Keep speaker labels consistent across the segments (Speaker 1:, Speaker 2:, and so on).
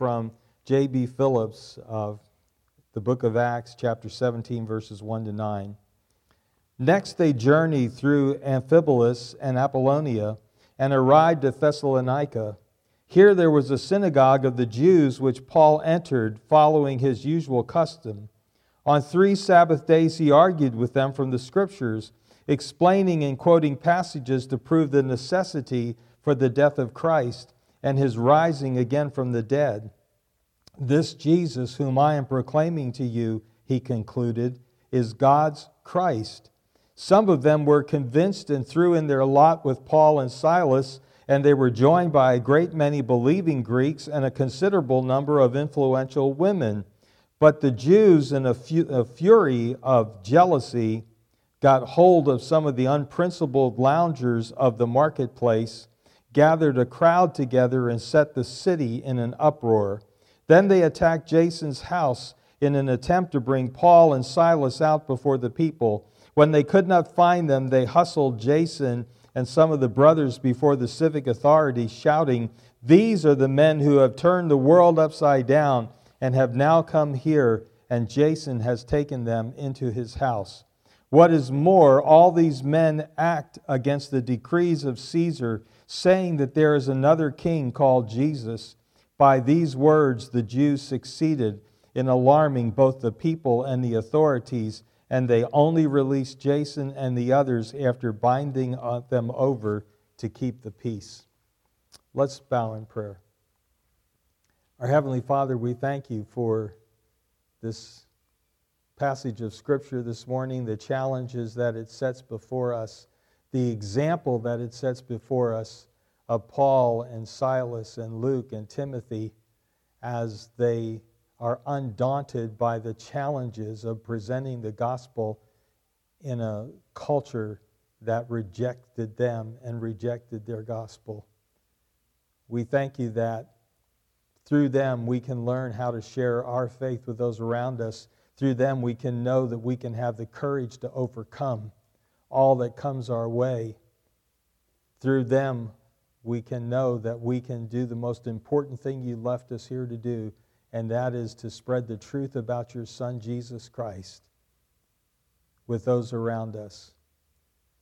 Speaker 1: from J.B. Phillips of the book of Acts, chapter 17, verses 1 to 9. Next, they journeyed through Amphipolis and Apollonia and arrived at Thessalonica. Here there was a synagogue of the Jews which Paul entered, following his usual custom. On three Sabbath days he argued with them from the Scriptures, explaining and quoting passages to prove the necessity for the death of Christ and his rising again from the dead. This Jesus, whom I am proclaiming to you, he concluded, is God's Christ. Some of them were convinced and threw in their lot with Paul and Silas, and they were joined by a great many believing Greeks and a considerable number of influential women. But the Jews, in a, fu- a fury of jealousy, got hold of some of the unprincipled loungers of the marketplace, gathered a crowd together, and set the city in an uproar. Then they attacked Jason's house in an attempt to bring Paul and Silas out before the people. When they could not find them, they hustled Jason and some of the brothers before the civic authorities, shouting, These are the men who have turned the world upside down and have now come here, and Jason has taken them into his house. What is more, all these men act against the decrees of Caesar, saying that there is another king called Jesus. By these words, the Jews succeeded in alarming both the people and the authorities and they only released Jason and the others after binding uh, them over to keep the peace. Let's bow in prayer. Our Heavenly Father, we thank you for this passage of Scripture this morning, the challenges that it sets before us, the example that it sets before us of Paul and Silas and Luke and Timothy as they are undaunted by the challenges of presenting the gospel in a culture that rejected them and rejected their gospel. We thank you that through them we can learn how to share our faith with those around us. Through them we can know that we can have the courage to overcome all that comes our way. Through them we can know that we can do the most important thing you left us here to do and that is to spread the truth about your Son, Jesus Christ, with those around us.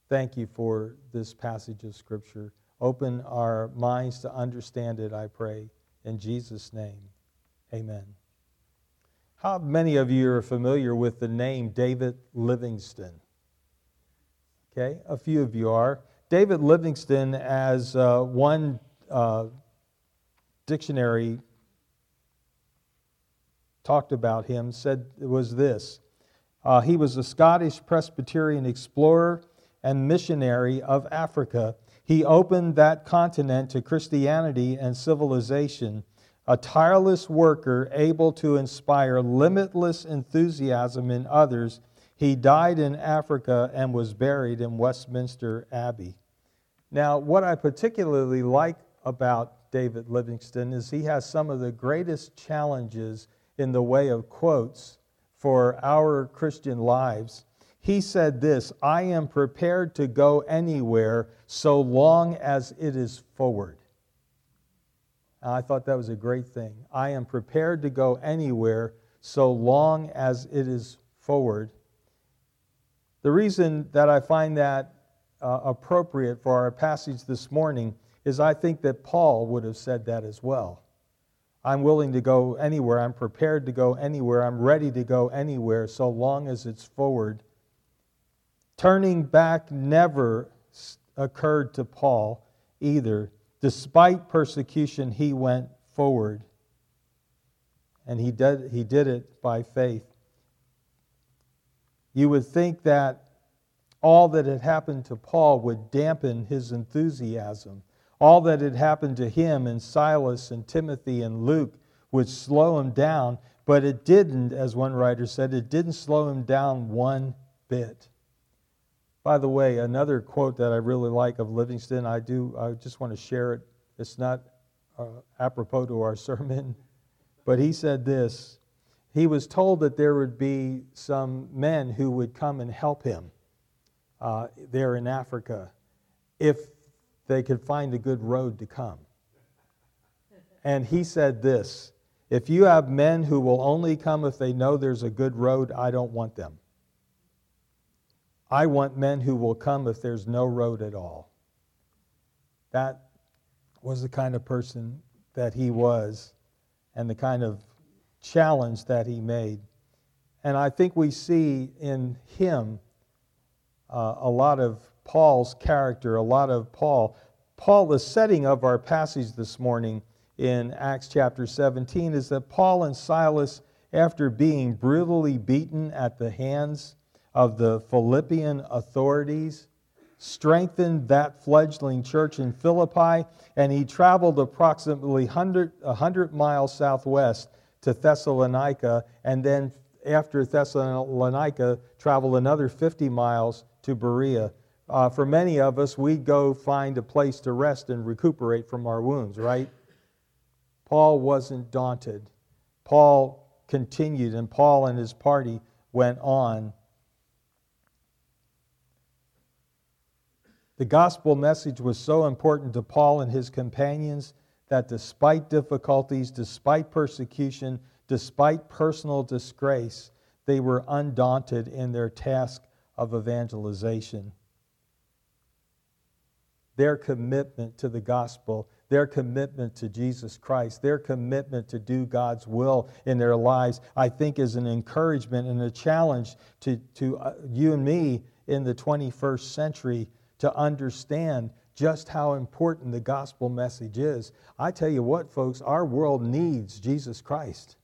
Speaker 1: Thank you for this passage of Scripture. Open our minds to understand it, I pray. In Jesus' name, amen. How many of you are familiar with the name David Livingstone? Okay, a few of you are. David Livingstone, as uh, one uh, dictionary talked about him said was this uh, He was a Scottish Presbyterian explorer and missionary of Africa. He opened that continent to Christianity and civilization, a tireless worker able to inspire limitless enthusiasm in others. He died in Africa and was buried in Westminster Abbey. Now, what I particularly like about David Livingstone is he has some of the greatest challenges in the way of quotes for our Christian lives. He said this I am prepared to go anywhere so long as it is forward. I thought that was a great thing. I am prepared to go anywhere so long as it is forward. The reason that I find that uh, appropriate for our passage this morning is I think that Paul would have said that as well. I'm willing to go anywhere. I'm prepared to go anywhere. I'm ready to go anywhere so long as it's forward. Turning back never occurred to Paul either. Despite persecution, he went forward. And he did, he did it by faith. You would think that all that had happened to Paul would dampen his enthusiasm all that had happened to him and Silas and Timothy and Luke would slow him down, but it didn't, as one writer said, it didn't slow him down one bit. By the way, another quote that I really like of Livingstone, I do, I just want to share it. It's not uh, apropos to our sermon, but he said this. He was told that there would be some men who would come and help him uh, there in Africa if they could find a good road to come. And he said this If you have men who will only come if they know there's a good road, I don't want them. I want men who will come if there's no road at all. That was the kind of person that he was and the kind of challenge that he made. And I think we see in him uh, a lot of Paul's character, a lot of Paul. Paul, the setting of our passage this morning in Acts chapter 17 is that Paul and Silas, after being brutally beaten at the hands of the Philippian authorities, strengthened that fledgling church in Philippi, and he traveled approximately 100, 100 miles southwest to Thessalonica, and then after Thessalonica, traveled another 50 miles to Berea. Uh, for many of us, we go find a place to rest and recuperate from our wounds, right? Paul wasn't daunted. Paul continued, and Paul and his party went on. The gospel message was so important to Paul and his companions that despite difficulties, despite persecution, despite personal disgrace, they were undaunted in their task of evangelization. Their commitment to the gospel, their commitment to Jesus Christ, their commitment to do God's will in their lives, I think is an encouragement and a challenge to, to uh, you and me in the 21st century to understand just how important the gospel message is. I tell you what, folks, our world needs Jesus Christ.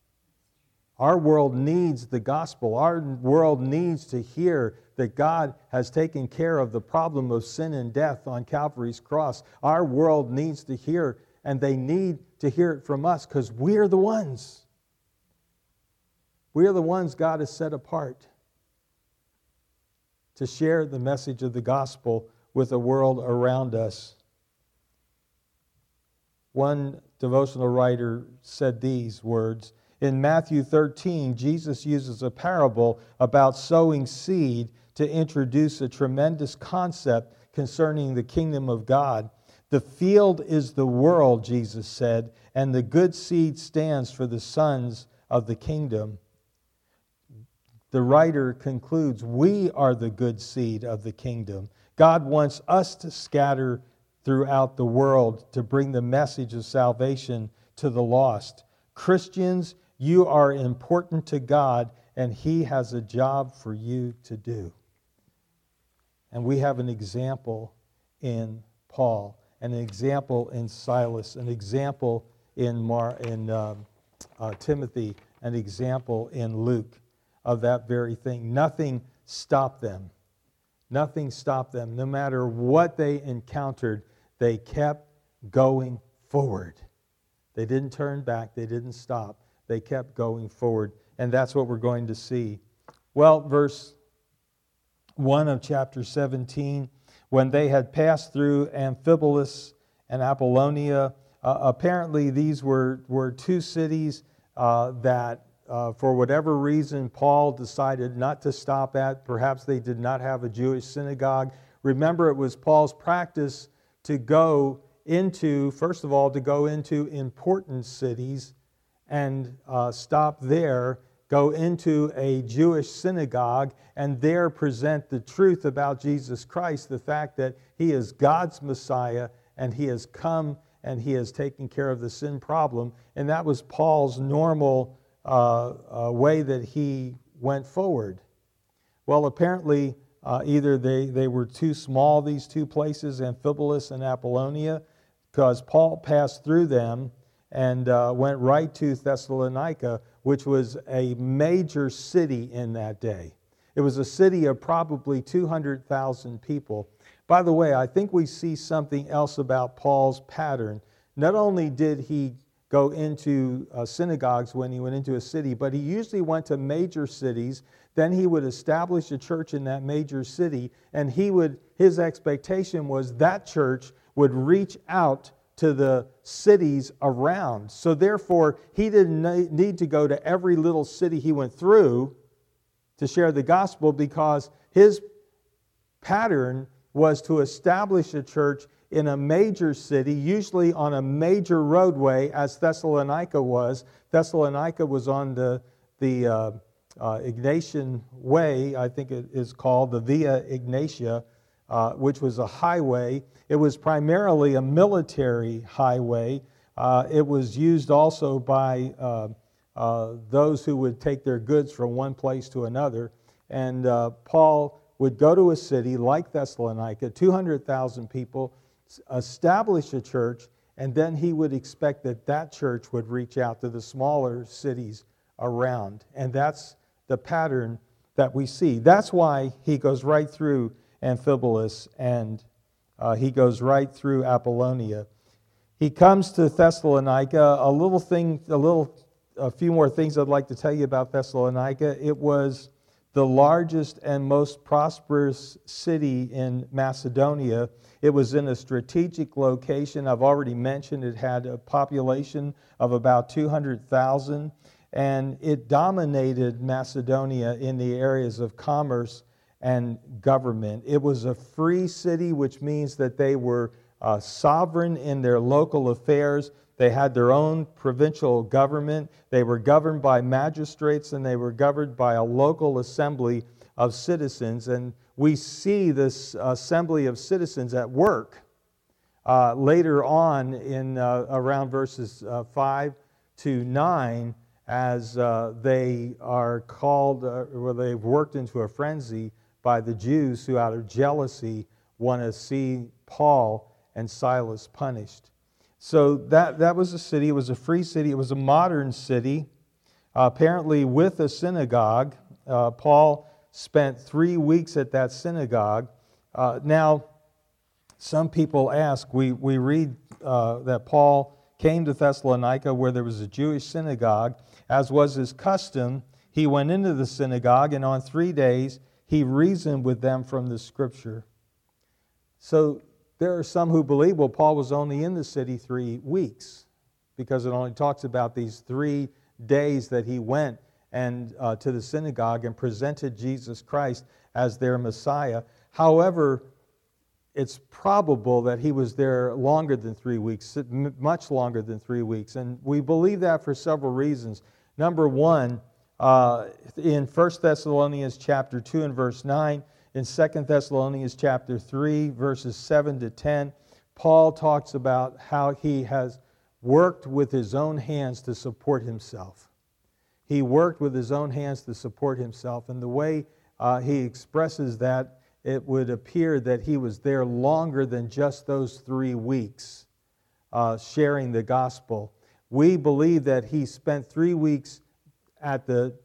Speaker 1: Our world needs the gospel. Our world needs to hear that God has taken care of the problem of sin and death on Calvary's cross. Our world needs to hear, and they need to hear it from us because we're the ones. We are the ones God has set apart to share the message of the gospel with the world around us. One devotional writer said these words in Matthew 13, Jesus uses a parable about sowing seed to introduce a tremendous concept concerning the kingdom of God. The field is the world, Jesus said, and the good seed stands for the sons of the kingdom. The writer concludes We are the good seed of the kingdom. God wants us to scatter throughout the world to bring the message of salvation to the lost. Christians, you are important to God, and He has a job for you to do. And we have an example in Paul, an example in Silas, an example in, Mar- in uh, uh, Timothy, an example in Luke of that very thing. Nothing stopped them. Nothing stopped them. No matter what they encountered, they kept going forward. They didn't turn back, they didn't stop they kept going forward. And that's what we're going to see. Well, verse 1 of chapter 17 when they had passed through Amphipolis and Apollonia, uh, apparently these were, were two cities uh, that, uh, for whatever reason, Paul decided not to stop at. Perhaps they did not have a Jewish synagogue. Remember, it was Paul's practice to go into, first of all, to go into important cities and uh, stop there, go into a Jewish synagogue, and there present the truth about Jesus Christ the fact that he is God's Messiah and he has come and he has taken care of the sin problem. And that was Paul's normal uh, uh, way that he went forward. Well, apparently, uh, either they, they were too small, these two places, Amphipolis and Apollonia, because Paul passed through them and uh, went right to Thessalonica, which was a major city in that day. It was a city of probably 200,000 people. By the way, I think we see something else about Paul's pattern. Not only did he go into uh, synagogues when he went into a city, but he usually went to major cities. Then he would establish a church in that major city, and he would his expectation was that church would reach out to the cities around. So, therefore, he didn't need to go to every little city he went through to share the gospel because his pattern was to establish a church in a major city, usually on a major roadway, as Thessalonica was. Thessalonica was on the, the uh, uh, Egnatian Way, I think it is called, the Via Egnatia, uh, which was a highway. It was primarily a military highway. Uh, it was used also by uh, uh, those who would take their goods from one place to another. And Paul would go to a city like Thessalonica, 200,000 people, establish a church, and then he would expect that that church would reach out to the smaller cities around. And that's the pattern that we see. That's why he goes right through Amphipolis and uh, he goes right through Apollonia. He comes to Thessalonica. A little thing, a little, a few more things I'd like to tell you about Thessalonica. It was the largest and most prosperous city in Macedonia. It was in a strategic location. I've already mentioned it had a population of about 200,000 and it dominated Macedonia in the areas of commerce and government. It was a free city, which means that they were uh, sovereign in their local affairs. They had their own provincial government. They were governed by magistrates and they were governed by a local assembly of citizens. And we see this assembly of citizens at work uh, later on in uh, around verses uh, 5 to 9 as uh, they are called, uh, or they've worked into a frenzy by the Jews who, out of jealousy, want to see Paul and Silas punished. So that, that was a city. It was a free city. It was a modern city, uh, apparently with a synagogue. Uh, Paul spent three weeks at that synagogue. Uh, now, some people ask, we, we read uh, that Paul came to Thessalonica where there was a Jewish synagogue. As was his custom, he went into the synagogue, and on three days he reasoned with them from the scripture. So there are some who believe, well, Paul was only in the city three weeks because it only talks about these three days that he went and uh, to the synagogue and presented Jesus Christ as their Messiah. However, it's probable that he was there longer than three weeks, much longer than three weeks. And we believe that for several reasons. Number one, uh, in 1 Thessalonians chapter 2 and verse 9, in 2 Thessalonians chapter 3, verses 7 to 10, Paul talks about how he has worked with his own hands to support himself. He worked with his own hands to support himself. And the way uh, he expresses that, it would appear that he was there longer than just those three weeks uh, sharing the gospel. We believe that he spent three weeks at the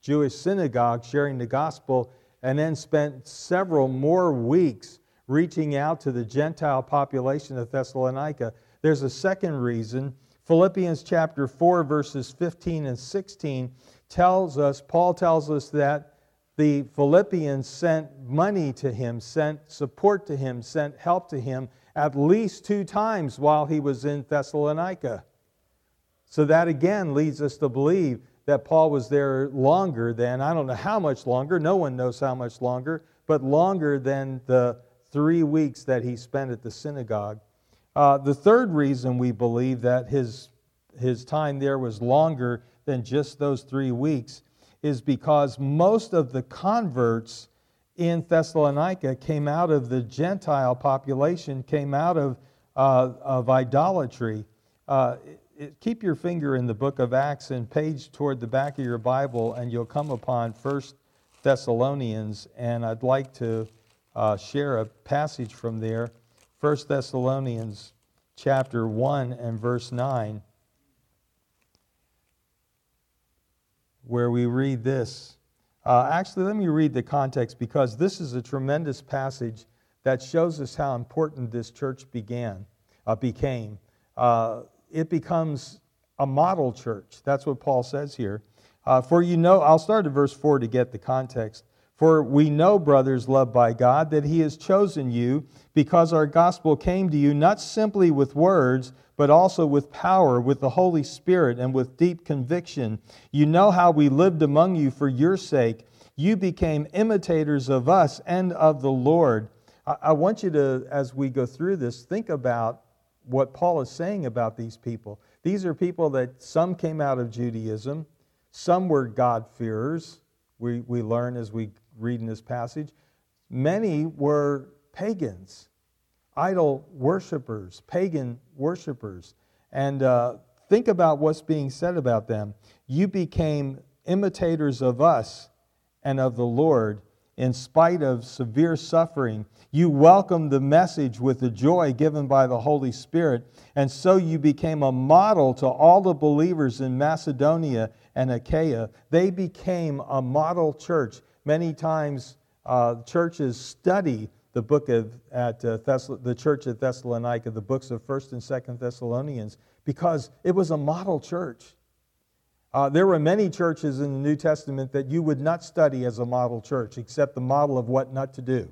Speaker 1: Jewish synagogue sharing the gospel and then spent several more weeks reaching out to the Gentile population of Thessalonica. There's a second reason. Philippians chapter 4, verses 15 and 16 tells us, Paul tells us that the Philippians sent money to him, sent support to him, sent help to him at least two times while he was in Thessalonica. So that again leads us to believe that Paul was there longer than, I don't know how much longer, no one knows how much longer, but longer than the three weeks that he spent at the synagogue. Uh, the third reason we believe that his, his time there was longer than just those three weeks is because most of the converts in Thessalonica came out of the Gentile population, came out of, uh, of idolatry. Uh, keep your finger in the book of Acts and page toward the back of your Bible, and you'll come upon First Thessalonians. And I'd like to uh, share a passage from there. First Thessalonians chapter 1 and verse 9, where we read this. Uh, actually, let me read the context because this is a tremendous passage that shows us how important this church began, uh, became. Uh, it becomes a model church. That's what Paul says here. Uh, for you know, I'll start at verse 4 to get the context. For we know, brothers loved by God, that He has chosen you because our gospel came to you not simply with words, but also with power, with the Holy Spirit, and with deep conviction. You know how we lived among you for your sake. You became imitators of us and of the Lord. I, I want you to, as we go through this, think about what Paul is saying about these people. These are people that some came out of Judaism, some were God-fearers, we, we learn as we read in this passage. Many were pagans, idol worshippers, pagan worshippers. And uh, think about what's being said about them. You became imitators of us and of the Lord in spite of severe suffering. You welcomed the message with the joy given by the Holy Spirit, and so you became a model to all the believers in Macedonia and Achaia. They became a model church. Many times, uh, churches study the book of at uh, Thess- the church at Thessalonica, the books of First and Second Thessalonians, because it was a model church. Uh, there were many churches in the New Testament that you would not study as a model church, except the model of what not to do.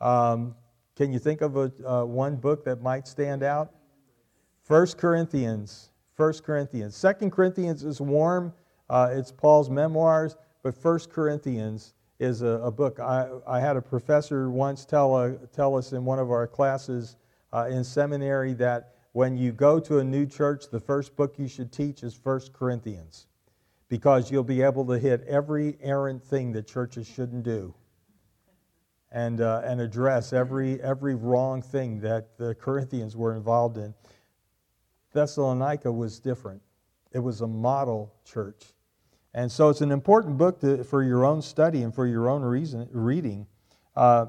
Speaker 1: Um, can you think of a, uh, one book that might stand out? First Corinthians. First Corinthians. Second Corinthians is warm. Uh, it's Paul's memoirs, but First Corinthians is a, a book. I, I, had a professor once tell, uh, tell us in one of our classes uh, in seminary that when you go to a new church, the first book you should teach is First Corinthians because you'll be able to hit every errant thing that churches shouldn't do and, uh, and address every, every wrong thing that the Corinthians were involved in. Thessalonica was different, it was a model church. And so it's an important book to, for your own study and for your own reason, reading. Uh,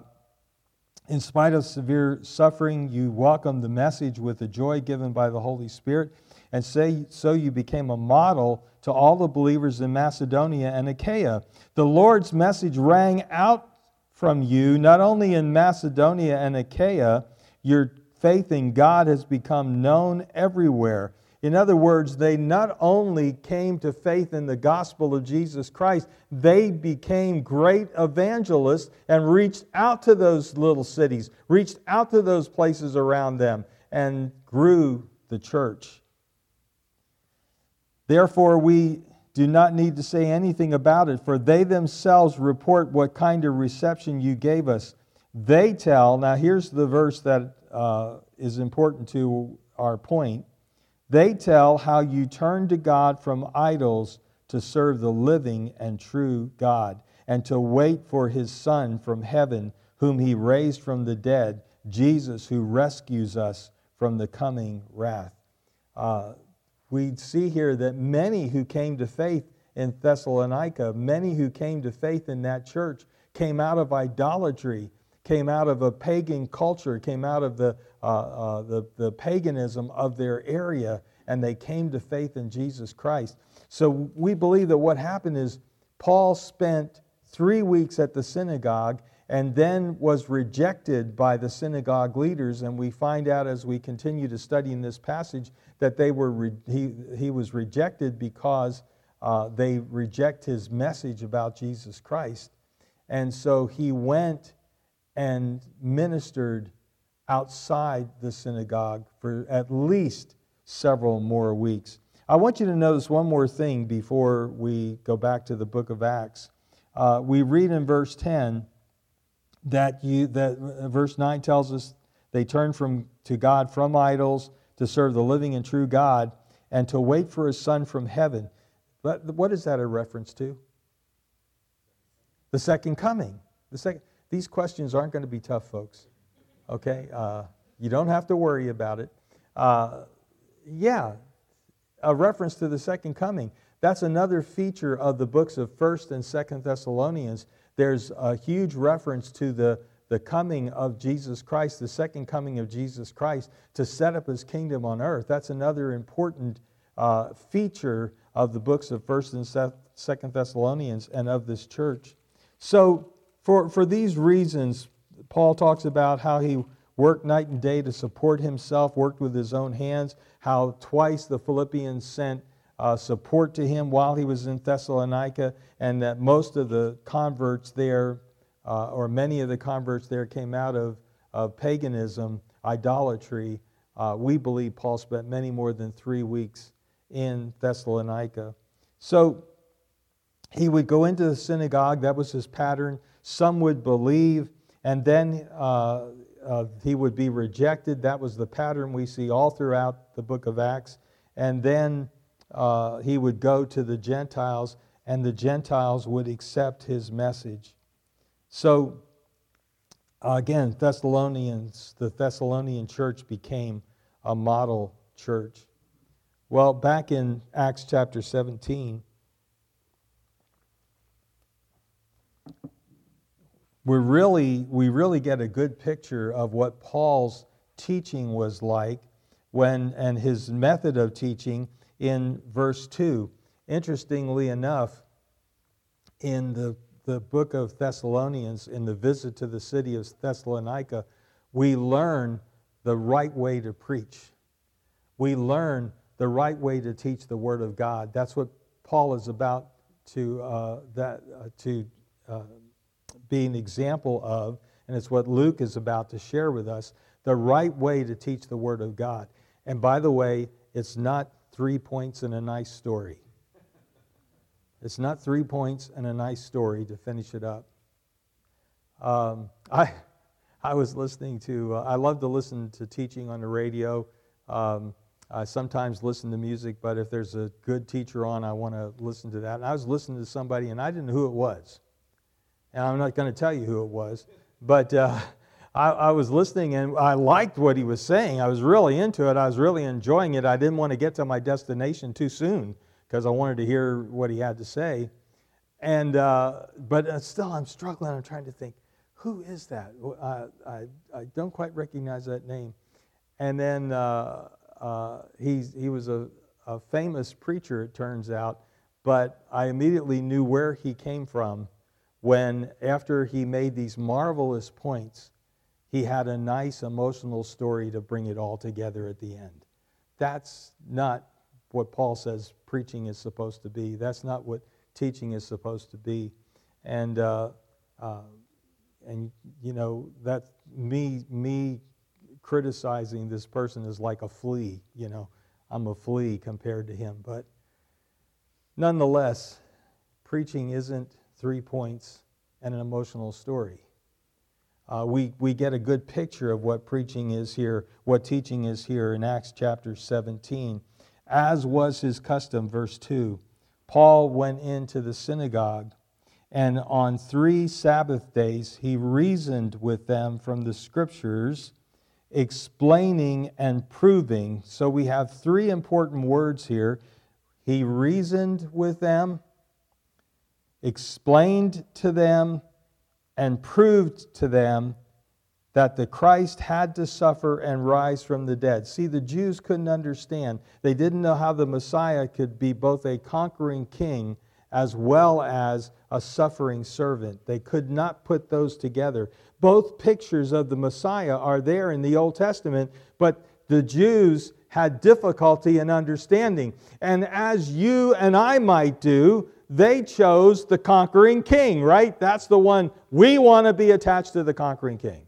Speaker 1: in spite of severe suffering, you welcomed the message with the joy given by the Holy Spirit, and say, so you became a model to all the believers in Macedonia and Achaia. The Lord's message rang out from you, not only in Macedonia and Achaia, your faith in God has become known everywhere. In other words, they not only came to faith in the gospel of Jesus Christ, they became great evangelists and reached out to those little cities, reached out to those places around them, and grew the church. Therefore, we do not need to say anything about it, for they themselves report what kind of reception you gave us. They tell, now here's the verse that uh, is important to our point. They tell how you turned to God from idols to serve the living and true God, and to wait for his Son from heaven, whom he raised from the dead, Jesus, who rescues us from the coming wrath. Uh, we see here that many who came to faith in Thessalonica, many who came to faith in that church, came out of idolatry, came out of a pagan culture, came out of the, the, the paganism of their area, and they came to faith in Jesus Christ. So we believe that what happened is Paul spent three weeks at the synagogue and then was rejected by the synagogue leaders. And we find out as we continue to study in this passage that they were re- he, he was rejected because uh, they reject his message about Jesus Christ. And so he went and ministered outside the synagogue for at least several more weeks. I want you to notice one more thing before we go back to the book of Acts. Uh, we read in verse 10 that you that uh, verse 9 tells us they turned from to God from idols to serve the living and true God and to wait for his son from heaven. But what is that a reference to? The second coming. The second these questions aren't going to be tough, folks. Okay? Uh, you don't have to worry about it. Uh, yeah, a reference to the second coming. That's another feature of the books of 1st and 2nd Thessalonians. There's a huge reference to the, the coming of Jesus Christ, the second coming of Jesus Christ to set up his kingdom on earth. That's another important uh, feature of the books of 1st and 2nd Thessalonians and of this church. So for, for these reasons, Paul talks about how he worked night and day to support himself, worked with his own hands, how twice the Philippians sent uh, support to him while he was in Thessalonica, and that most of the converts there, uh, or many of the converts there, came out of, of paganism, idolatry. Uh, we believe Paul spent many more than three weeks in Thessalonica. So he would go into the synagogue, that was his pattern. Some would believe, and then uh, uh, he would be rejected. That was the pattern we see all throughout the book of Acts. And then uh, he would go to the Gentiles, and the Gentiles would accept his message. So, again, Thessalonians, the Thessalonian church became a model church. Well, back in Acts chapter 17, we really, we really get a good picture of what Paul's teaching was like when, and his method of teaching in verse 2. Interestingly enough, in the, the book of Thessalonians, in the visit to the city of Thessalonica, we learn the right way to preach. We learn the right way to teach the Word of God. That's what Paul is about to, uh, that, uh, to uh, be an example of, and it's what Luke is about to share with us the right way to teach the Word of God. And by the way, it's not three points and a nice story. It's not three points and a nice story to finish it up. Um, I, I was listening to, uh, I love to listen to teaching on the radio. Um, I sometimes listen to music, but if there's a good teacher on, I want to listen to that. And I was listening to somebody, and I didn't know who it was. And I'm not going to tell you who it was, but uh, I, I, was listening and I liked what he was saying. I was really into it. I was really enjoying it. I didn't want to get to my destination too soon because I wanted to hear what he had to say. And uh, but uh, still, I'm struggling. I'm trying to think, who is that? I, I, I don't quite recognize that name. And then uh, uh, he's, he was a, a famous preacher, it turns out, but I immediately knew where he came from when, after he made these marvelous points, he had a nice emotional story to bring it all together at the end. That's not what Paul says preaching is supposed to be. That's not what teaching is supposed to be. And, uh, uh, and you know, that me, me criticizing this person is like a flea, you know. I'm a flea compared to him. But nonetheless, preaching isn't three points and an emotional story. Uh, we, we get a good picture of what preaching is here, what teaching is here in Acts chapter 17. As was his custom, verse 2, Paul went into the synagogue, and on three Sabbath days he reasoned with them from the scriptures, explaining and proving. So we have three important words here. He reasoned with them, explained to them and proved to them that the Christ had to suffer and rise from the dead. See, the Jews couldn't understand. They didn't know how the Messiah could be both a conquering king as well as a suffering servant. They could not put those together. Both pictures of the Messiah are there in the Old Testament, but the Jews had difficulty in understanding. And as you and I might do, they chose the conquering king, right? That's the one we want to be attached to the conquering king.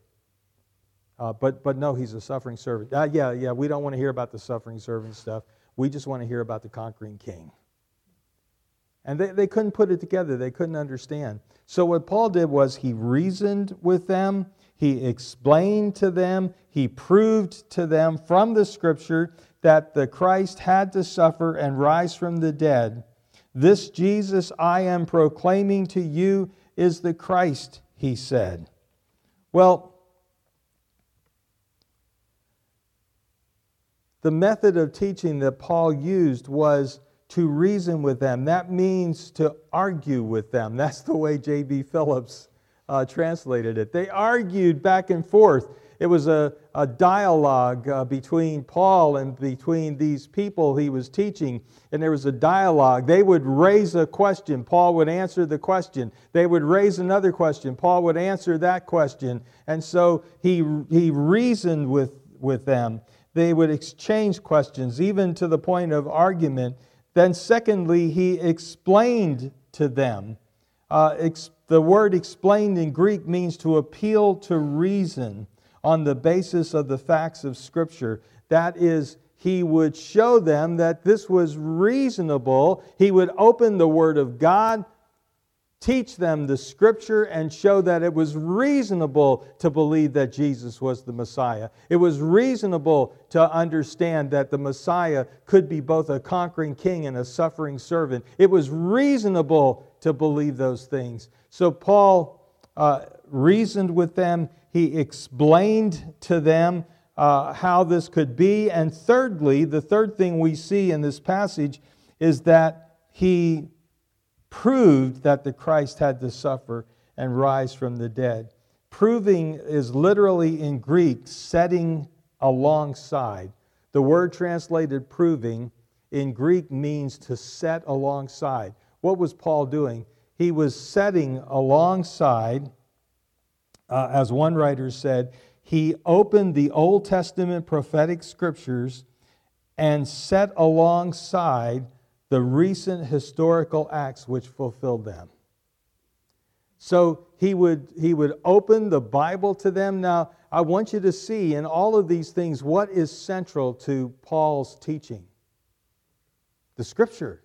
Speaker 1: Uh, but, but no, he's a suffering servant. Uh, yeah, yeah, we don't want to hear about the suffering servant stuff. We just want to hear about the conquering king. And they, they couldn't put it together, they couldn't understand. So, what Paul did was he reasoned with them, he explained to them, he proved to them from the scripture that the Christ had to suffer and rise from the dead this Jesus I am proclaiming to you is the Christ, he said. Well, the method of teaching that Paul used was to reason with them. That means to argue with them. That's the way J.B. Phillips uh, translated it. They argued back and forth. It was a, a dialogue uh, between Paul and between these people he was teaching, and there was a dialogue. They would raise a question, Paul would answer the question. They would raise another question, Paul would answer that question. And so he, he reasoned with, with them. They would exchange questions, even to the point of argument. Then, secondly, he explained to them. Uh, ex- the word explained in Greek means to appeal to reason on the basis of the facts of Scripture. That is, he would show them that this was reasonable. He would open the Word of God teach them the scripture and show that it was reasonable to believe that Jesus was the Messiah. It was reasonable to understand that the Messiah could be both a conquering king and a suffering servant. It was reasonable to believe those things. So Paul uh, reasoned with them, he explained to them uh, how this could be. And thirdly, the third thing we see in this passage is that he proved that the Christ had to suffer and rise from the dead. Proving is literally in Greek setting alongside. The word translated proving in Greek means to set alongside. What was Paul doing? He was setting alongside, uh, as one writer said, he opened the Old Testament prophetic scriptures and set alongside the recent historical acts which fulfilled them. So he would, he would open the Bible to them. Now, I want you to see in all of these things what is central to Paul's teaching the Scripture.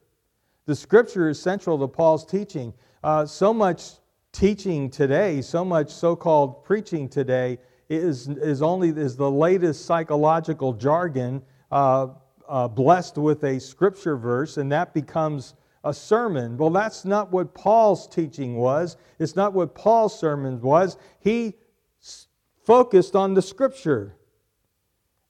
Speaker 1: The Scripture is central to Paul's teaching. Uh, so much teaching today, so much so called preaching today, is, is only is the latest psychological jargon. Uh, uh, blessed with a scripture verse, and that becomes a sermon. Well, that's not what Paul's teaching was. It's not what Paul's sermon was. He focused on the scripture.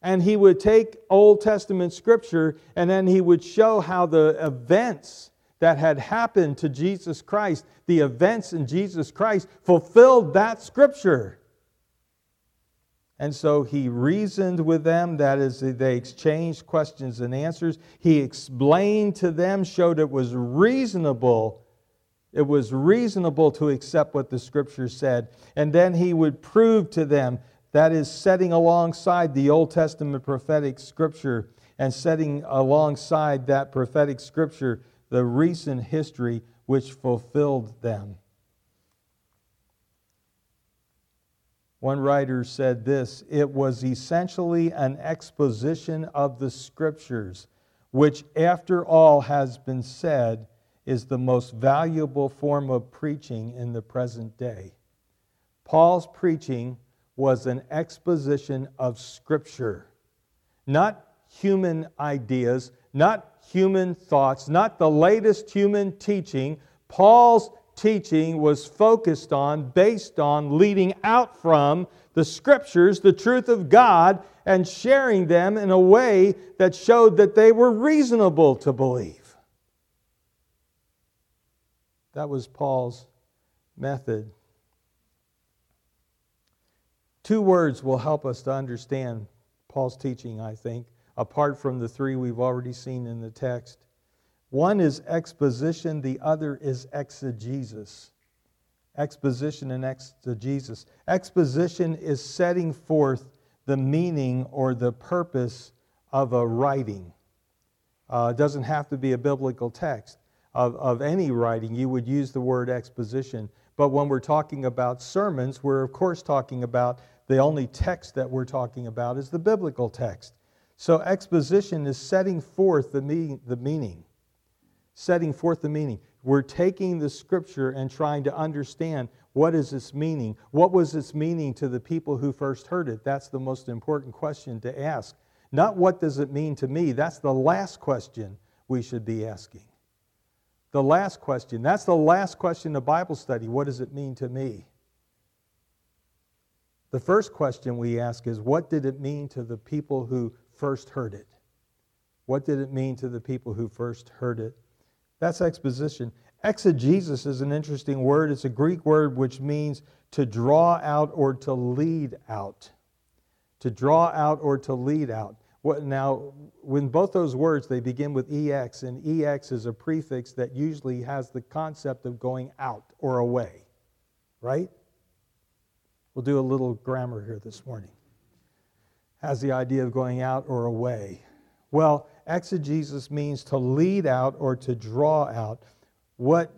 Speaker 1: And he would take Old Testament scripture and then he would show how the events that had happened to Jesus Christ, the events in Jesus Christ, fulfilled that scripture. And so he reasoned with them, that is, they exchanged questions and answers. He explained to them, showed it was reasonable. It was reasonable to accept what the scripture said. And then he would prove to them, that is, setting alongside the Old Testament prophetic scripture and setting alongside that prophetic scripture the recent history which fulfilled them. One writer said this it was essentially an exposition of the scriptures, which, after all has been said, is the most valuable form of preaching in the present day. Paul's preaching was an exposition of scripture, not human ideas, not human thoughts, not the latest human teaching. Paul's teaching was focused on, based on, leading out from the scriptures, the truth of God, and sharing them in a way that showed that they were reasonable to believe. That was Paul's method. Two words will help us to understand Paul's teaching, I think, apart from the three we've already seen in the text. One is exposition, the other is exegesis. Exposition and exegesis. Exposition is setting forth the meaning or the purpose of a writing. Uh, it doesn't have to be a biblical text. Of, of any writing, you would use the word exposition. But when we're talking about sermons, we're of course talking about the only text that we're talking about is the biblical text. So exposition is setting forth the, me- the meaning setting forth the meaning. We're taking the scripture and trying to understand what is its meaning. What was its meaning to the people who first heard it? That's the most important question to ask. Not what does it mean to me? That's the last question we should be asking. The last question. That's the last question of Bible study. What does it mean to me? The first question we ask is what did it mean to the people who first heard it? What did it mean to the people who first heard it? That's exposition. Exegesis is an interesting word. It's a Greek word which means to draw out or to lead out. To draw out or to lead out. What, now, when both those words they begin with ex, and ex is a prefix that usually has the concept of going out or away, right? We'll do a little grammar here this morning. Has the idea of going out or away. Well, exegesis means to lead out or to draw out. What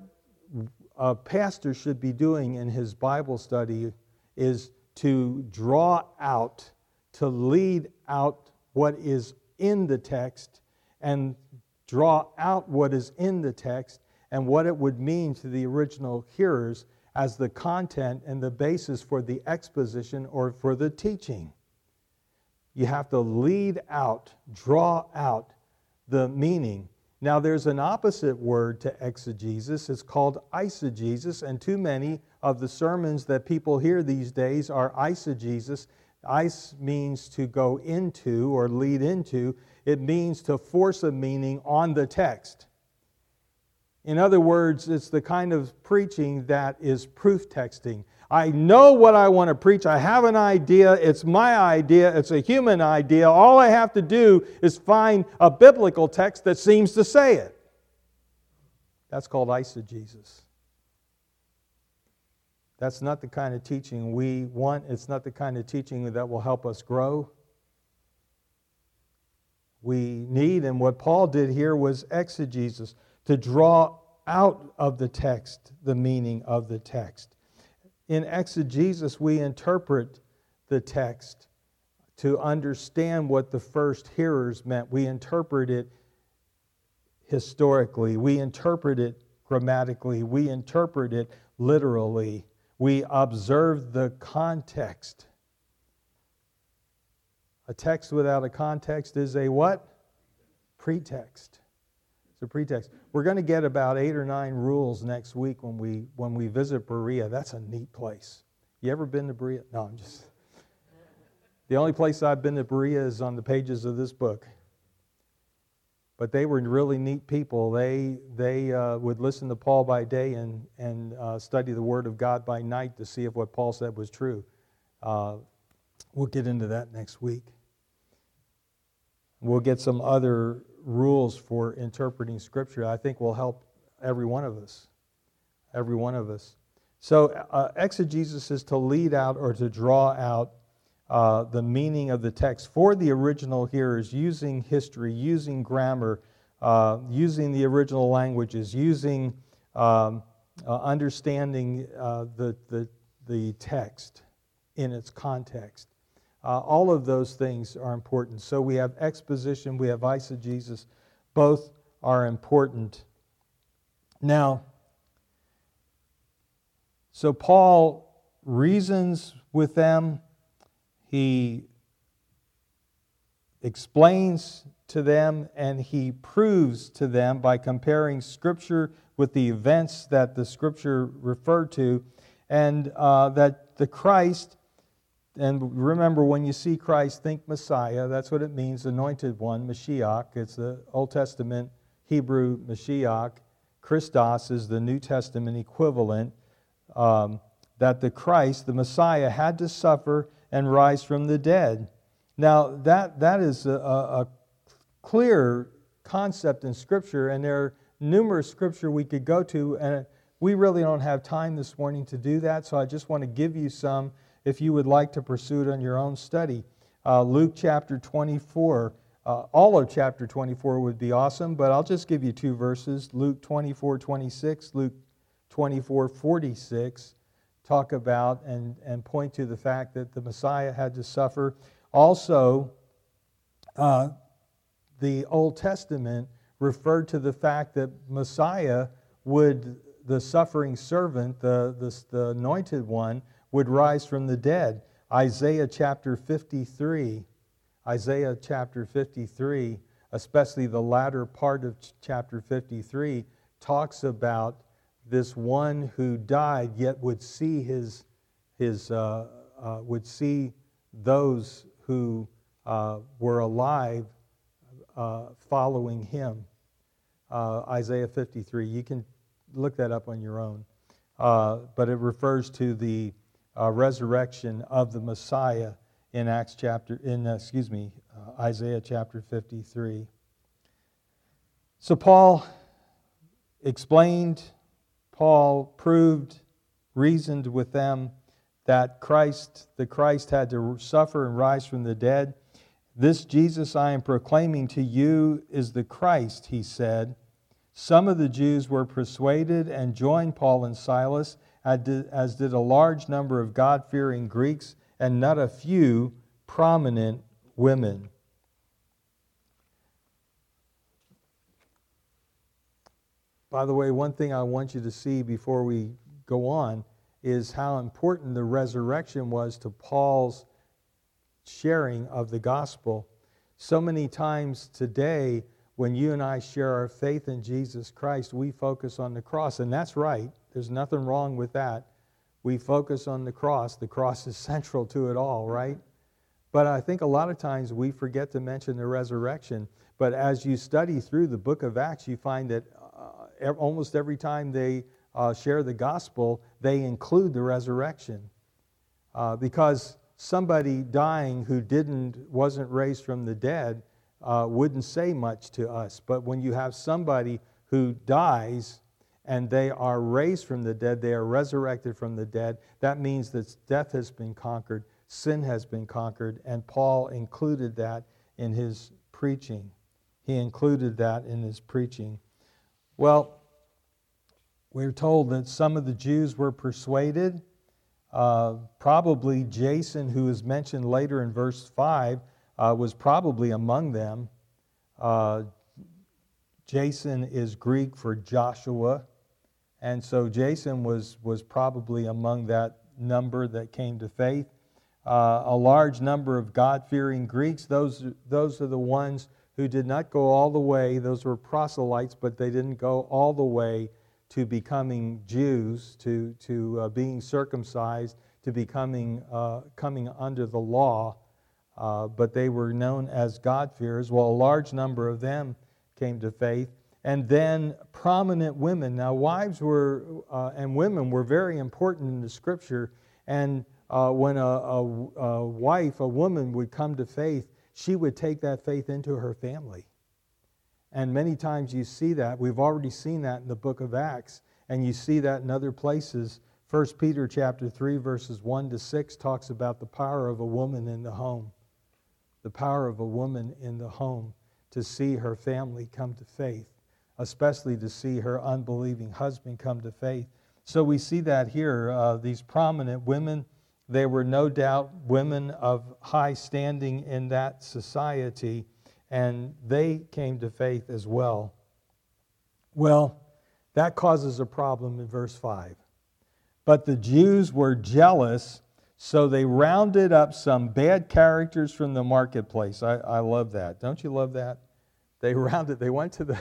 Speaker 1: a pastor should be doing in his Bible study is to draw out, to lead out what is in the text and draw out what is in the text and what it would mean to the original hearers as the content and the basis for the exposition or for the teaching. You have to lead out, draw out the meaning. Now, there's an opposite word to exegesis. It's called eisegesis, and too many of the sermons that people hear these days are eisegesis. Eis means to go into or lead into, it means to force a meaning on the text. In other words, it's the kind of preaching that is proof texting. I know what I want to preach. I have an idea. It's my idea. It's a human idea. All I have to do is find a biblical text that seems to say it. That's called eisegesis. That's not the kind of teaching we want. It's not the kind of teaching that will help us grow. We need, and what Paul did here was exegesis to draw out of the text the meaning of the text. In exegesis, we interpret the text to understand what the first hearers meant. We interpret it historically, we interpret it grammatically, we interpret it literally, we observe the context. A text without a context is a what? Pretext a pretext. We're going to get about eight or nine rules next week when we when we visit Berea. That's a neat place. You ever been to Berea? No, I'm just. The only place I've been to Berea is on the pages of this book. But they were really neat people. They they uh, would listen to Paul by day and and uh, study the Word of God by night to see if what Paul said was true. Uh, we'll get into that next week. We'll get some other rules for interpreting Scripture, I think will help every one of us. Every one of us. So, uh, exegesis is to lead out or to draw out uh, the meaning of the text for the original hearers using history, using grammar, uh, using the original languages, using um, uh, understanding uh, the, the, the text in its context. Uh, all of those things are important. So we have exposition, we have eisegesis. Both are important. Now, so Paul reasons with them. He explains to them and he proves to them by comparing Scripture with the events that the Scripture referred to, and uh, that the Christ and remember, when you see Christ, think Messiah. That's what it means, anointed one, Mashiach. It's the Old Testament Hebrew Mashiach. Christos is the New Testament equivalent. Um, that the Christ, the Messiah, had to suffer and rise from the dead. Now, that, that is a, a clear concept in Scripture, and there are numerous Scripture we could go to, and we really don't have time this morning to do that, so I just want to give you some if you would like to pursue it on your own study. Uh, Luke chapter 24, uh, all of chapter 24 would be awesome, but I'll just give you two verses Luke 24 26, Luke 24 46 talk about and, and point to the fact that the Messiah had to suffer. Also, uh, the Old Testament referred to the fact that Messiah would, the suffering servant, the, the, the anointed one, would rise from the dead. Isaiah chapter 53, Isaiah chapter 53, especially the latter part of chapter 53, talks about this one who died yet would see his, his uh, uh, would see those who uh, were alive uh, following him. Uh, Isaiah 53. You can look that up on your own. Uh, but it refers to the uh, resurrection of the Messiah in Acts chapter, in, uh, excuse me, uh, Isaiah chapter 53. So Paul explained, Paul proved, reasoned with them that Christ, the Christ had to suffer and rise from the dead. This Jesus I am proclaiming to you is the Christ, he said. Some of the Jews were persuaded and joined Paul and Silas as did a large number of God fearing Greeks and not a few prominent women. by the way, one thing I want you to see before we go on is how important the resurrection was to Paul's sharing of the gospel. So many times today, when you and I share our faith in Jesus Christ, we focus on the cross, and that's right. There's nothing wrong with that. We focus on the cross. The cross is central to it all, right? But I think a lot of times we forget to mention the resurrection. But as you study through the book of Acts, you find that uh, almost every time they uh, share the gospel, they include the resurrection. Uh, because somebody dying who didn't wasn't raised from the dead uh, wouldn't say much to us. But when you have somebody who dies and they are raised from the dead, they are resurrected from the dead, that means that death has been conquered, sin has been conquered, and Paul included that in his preaching. He included that in his preaching. Well, we're told that some of the Jews were persuaded. Uh, probably Jason, who is mentioned later in verse 5, uh, was probably among them. Uh, Jason is Greek for Joshua, and so Jason was, was probably among that number that came to faith. Uh, a large number of God fearing Greeks, those, those are the ones who did not go all the way, those were proselytes, but they didn't go all the way to becoming Jews, to, to uh, being circumcised, to becoming uh, coming under the law uh, but they were known as God-fearers. Well, a large number of them came to faith. And then prominent women. Now, wives were uh, and women were very important in the scripture. And uh, when a, a, a wife, a woman, would come to faith, she would take that faith into her family. And many times you see that. We've already seen that in the book of Acts, and you see that in other places. 1 Peter chapter 3 verses 1 to 6 talks about the power of a woman in the home the power of a woman in the home to see her family come to faith, especially to see her unbelieving husband come to faith. So we see that here. Uh, these prominent women, they were no doubt women of high standing in that society, and they came to faith as well. Well, that causes a problem in verse 5. But the Jews were jealous so they rounded up some bad characters from the marketplace. I, I love that. Don't you love that? They rounded, they went to the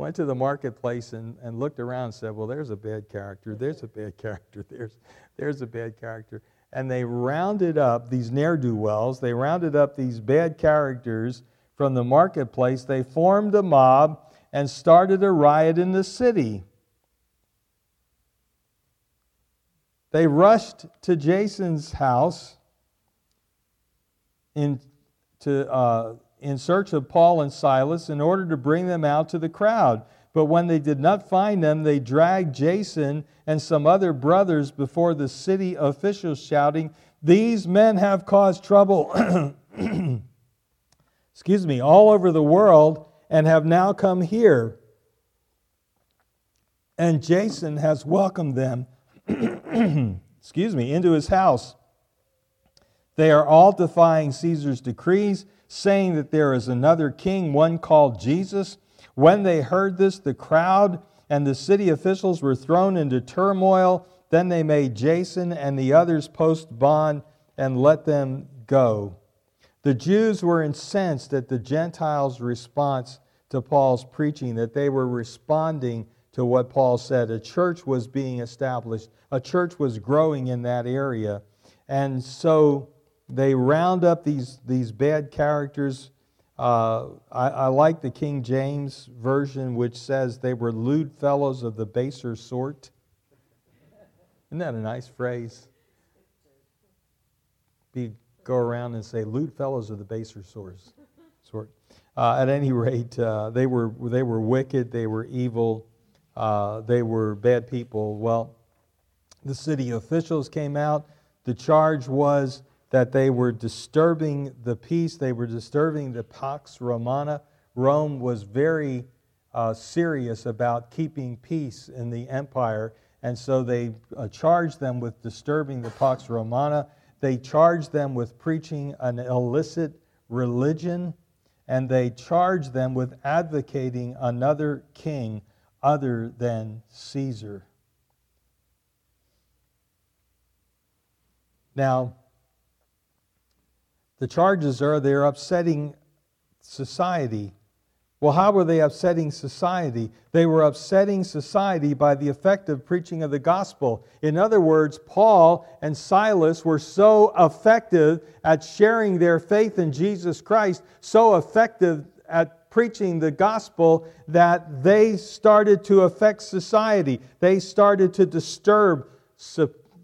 Speaker 1: went to the marketplace and, and looked around and said, Well, there's a bad character, there's a bad character, there's there's a bad character. And they rounded up these ne'er-do-wells, they rounded up these bad characters from the marketplace. They formed a mob and started a riot in the city. They rushed to Jason's house in, to, uh, in search of Paul and Silas in order to bring them out to the crowd. But when they did not find them, they dragged Jason and some other brothers before the city officials, shouting, These men have caused trouble, excuse me, all over the world and have now come here. And Jason has welcomed them excuse me, into his house. They are all defying Caesar's decrees, saying that there is another king, one called Jesus. When they heard this, the crowd and the city officials were thrown into turmoil. Then they made Jason and the others post bond and let them go. The Jews were incensed at the Gentiles' response to Paul's preaching, that they were responding to what Paul said. A church was being established, a church was growing in that area. And so they round up these, these bad characters. Uh, I, I like the King James Version, which says they were lewd fellows of the baser sort. Isn't that a nice phrase? Be, go around and say, lewd fellows of the baser sort. Uh, at any rate, uh, they, were, they were wicked, they were evil, uh, they were bad people. Well, the city officials came out. The charge was that they were disturbing the peace, they were disturbing the Pax Romana. Rome was very uh, serious about keeping peace in the empire, and so they uh, charged them with disturbing the Pax Romana. They charged them with preaching an illicit religion, and they charged them with advocating another king other than Caesar. Now, the charges are they're upsetting society. Well, how were they upsetting society? They were upsetting society by the effective preaching of the gospel. In other words, Paul and Silas were so effective at sharing their faith in Jesus Christ, so effective at preaching the gospel that they started to affect society. They started to disturb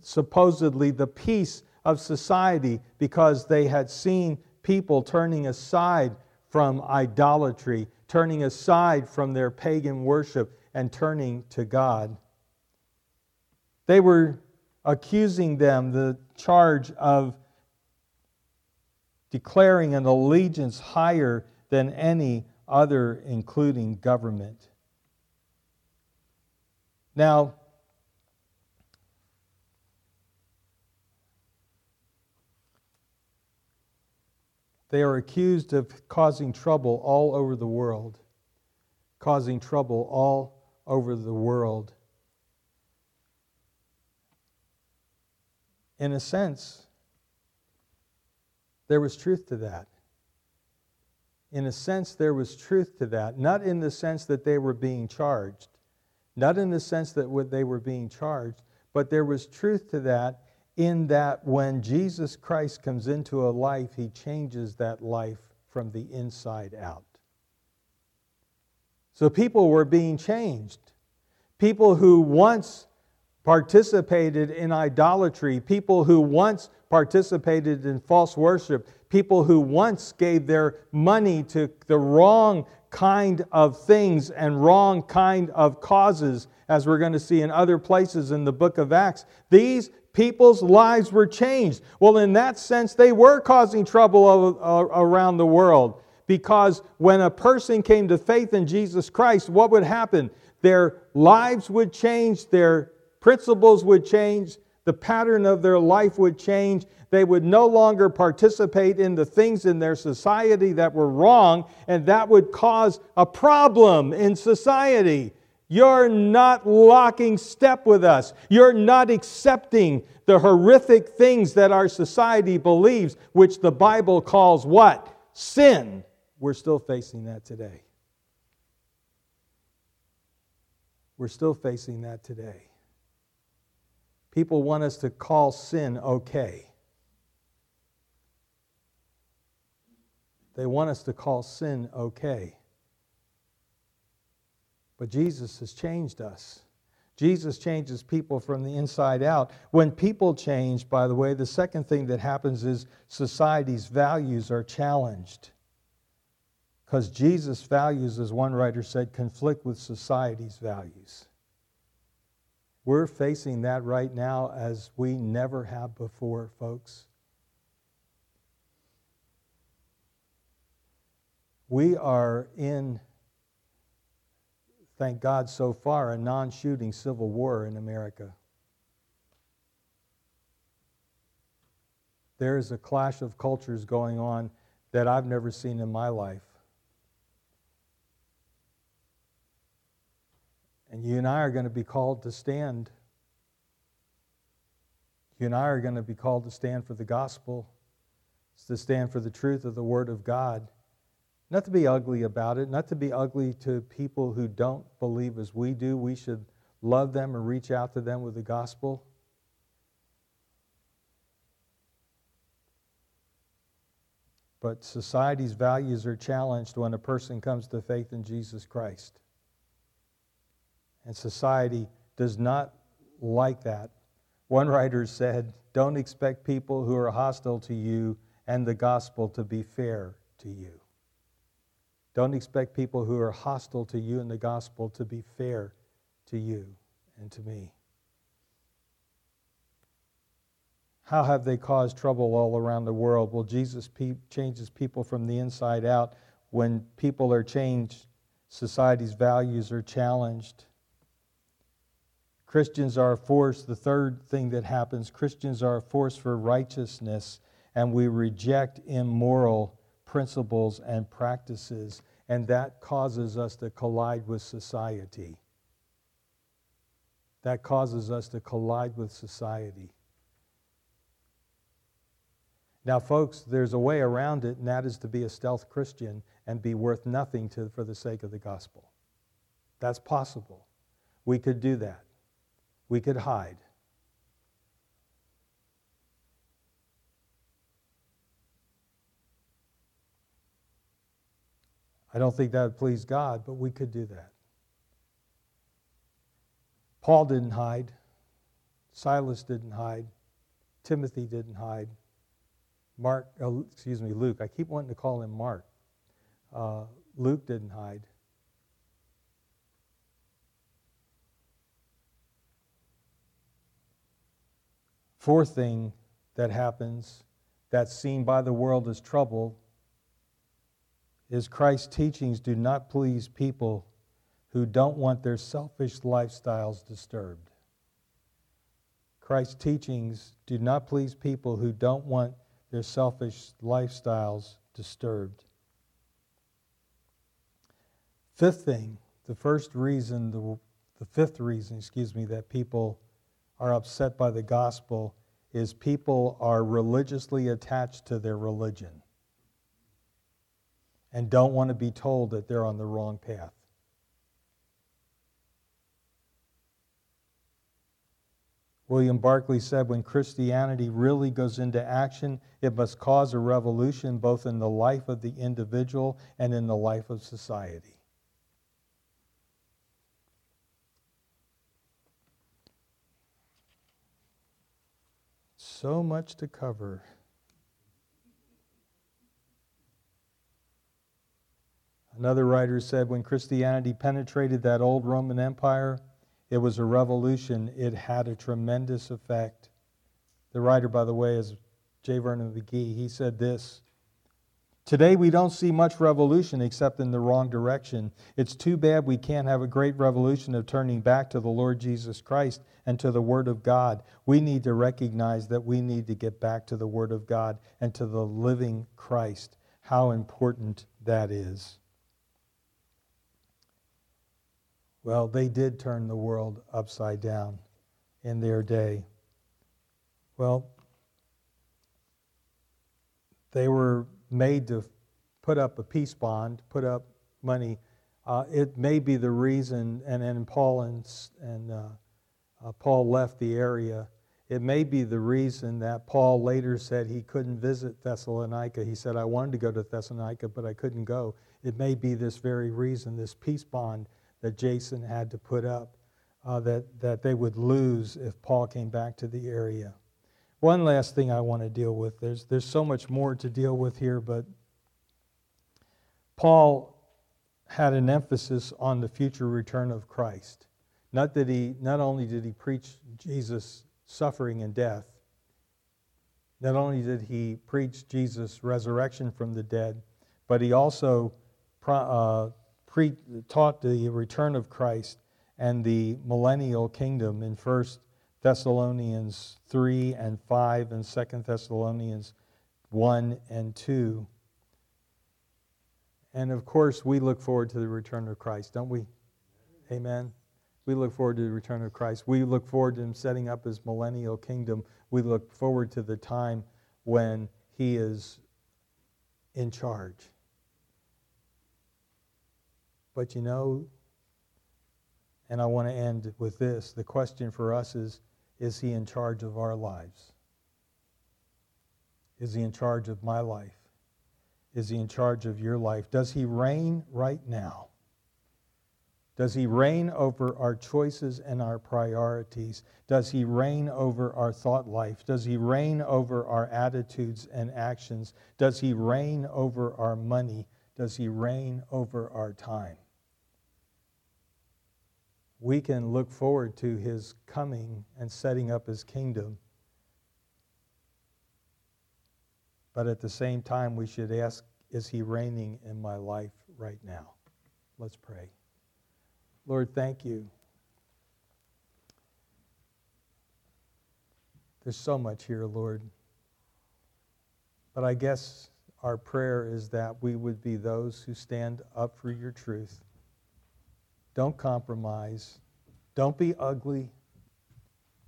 Speaker 1: supposedly the peace of society because they had seen people turning aside from idolatry, turning aside from their pagan worship, and turning to God. They were accusing them the charge of declaring an allegiance higher than any other, including government. Now, They are accused of causing trouble all over the world. Causing trouble all over the world. In a sense, there was truth to that. In a sense, there was truth to that. Not in the sense that they were being charged, not in the sense that they were being charged, but there was truth to that in that when Jesus Christ comes into a life, he changes that life from the inside out. So people were being changed. People who once participated in idolatry, people who once participated in false worship, people who once gave their money to the wrong kind of things and wrong kind of causes, as we're going to see in other places in the book of Acts. These people's lives were changed. Well, in that sense, they were causing trouble uh, around the world because when a person came to faith in Jesus Christ, what would happen? Their lives would change, their principles would change, the pattern of their life would change. They would no longer participate in the things in their society that were wrong, and that would cause a problem in society. You're not locking step with us. You're not accepting the horrific things that our society believes, which the Bible calls what? Sin. We're still facing that today. We're still facing that today. People want us to call sin okay. They want us to call sin okay. But Jesus has changed us. Jesus changes people from the inside out. When people change, by the way, the second thing that happens is society's values are challenged. Because Jesus' values, as one writer said, conflict with society's values. We're facing that right now as we never have before, folks. We are in thank God so far, a non shooting civil war in America. There is a clash of cultures going on that I've never seen in my life. And you and I are going to be called to stand. You and I are going to be called to stand for the gospel, to stand for the truth of the Word of God. Not to be ugly about it, not to be ugly to people who don't believe as we do. We should love them and reach out to them with the gospel. But society's values are challenged when a person comes to faith in Jesus Christ. And society does not like that. One writer said, Don't expect people who are hostile to you and the gospel to be fair to you. Don't expect people who are hostile to you and the gospel to be fair to you and to me. How have they caused trouble all around the world? Well, Jesus pe- changes people from the inside out. When people are changed, society's values are challenged. Christians are a force. The third thing that happens Christians are a force for righteousness, and we reject immoral principles and practices, and that causes us to collide with society. that causes us to collide with society. Now, folks, there's a way around it, and that is to be a stealth Christian and be worth nothing to, for the sake of the gospel. That's possible. We could do that. We could hide. I don't think that would please God, but we could do that. Paul didn't hide. Silas didn't hide. Timothy didn't hide. Mark, uh, excuse me, Luke. I keep wanting to call him Mark. Uh, Luke didn't hide. Fourth thing that happens that's seen by the world as trouble is Christ's teachings do not please people who don't want their selfish lifestyles disturbed. Christ's teachings do not please people who don't want their selfish lifestyles disturbed. Fifth thing, the first reason, the, the fifth reason, excuse me, that people are upset by the gospel is people are religiously attached to their religion and don't want to be told that they're on the wrong path. William Barclay said when Christianity really goes into action, it must cause a revolution both in the life of the individual and in the life of society. So much to cover. Another writer said when Christianity penetrated that old Roman Empire, it was a revolution. It had a tremendous effect. The writer, by the way, is J. Vernon McGee. He said this Today we don't see much revolution except in the wrong direction. It's too bad we can't have a great revolution of turning back to the Lord Jesus Christ and to the Word of God. We need to recognize that we need to get back to the Word of God and to the living Christ. How important that is. Well, they did turn the world upside down in their day. Well, they were made to put up a peace bond, put up money. Uh, it may be the reason, and, and Paul and, and uh, uh, Paul left the area. It may be the reason that Paul later said he couldn't visit Thessalonica. He said, I wanted to go to Thessalonica, but I couldn't go. It may be this very reason, this peace bond that Jason had to put up uh, that, that they would lose if Paul came back to the area. One last thing I want to deal with. There's, there's so much more to deal with here, but Paul had an emphasis on the future return of Christ. Not that he not only did he preach Jesus suffering and death, not only did he preach Jesus' resurrection from the dead, but he also uh, taught the return of Christ and the millennial kingdom in 1 Thessalonians 3 and 5 and 2 Thessalonians 1 and 2. And of course, we look forward to the return of Christ, don't we? Amen. We look forward to the return of Christ. We look forward to him setting up his millennial kingdom. We look forward to the time when he is in charge. But you know, and I want to end with this the question for us is is he in charge of our lives? Is he in charge of my life? Is he in charge of your life? Does he reign right now? Does he reign over our choices and our priorities? Does he reign over our thought life? Does he reign over our attitudes and actions? Does he reign over our money? Does he reign over our time? We can look forward to his coming and setting up his kingdom. But at the same time, we should ask, is he reigning in my life right now? Let's pray. Lord, thank you. There's so much here, Lord. But I guess our prayer is that we would be those who stand up for your truth don't compromise. Don't be ugly.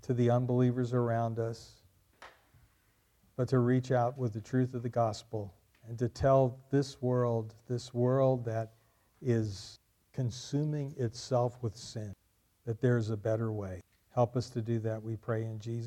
Speaker 1: to the unbelievers around us, but to reach out with the truth of the gospel and to tell this world, this world that is consuming itself with sin, that there's a better way. Help us to do that, we pray in Jesus.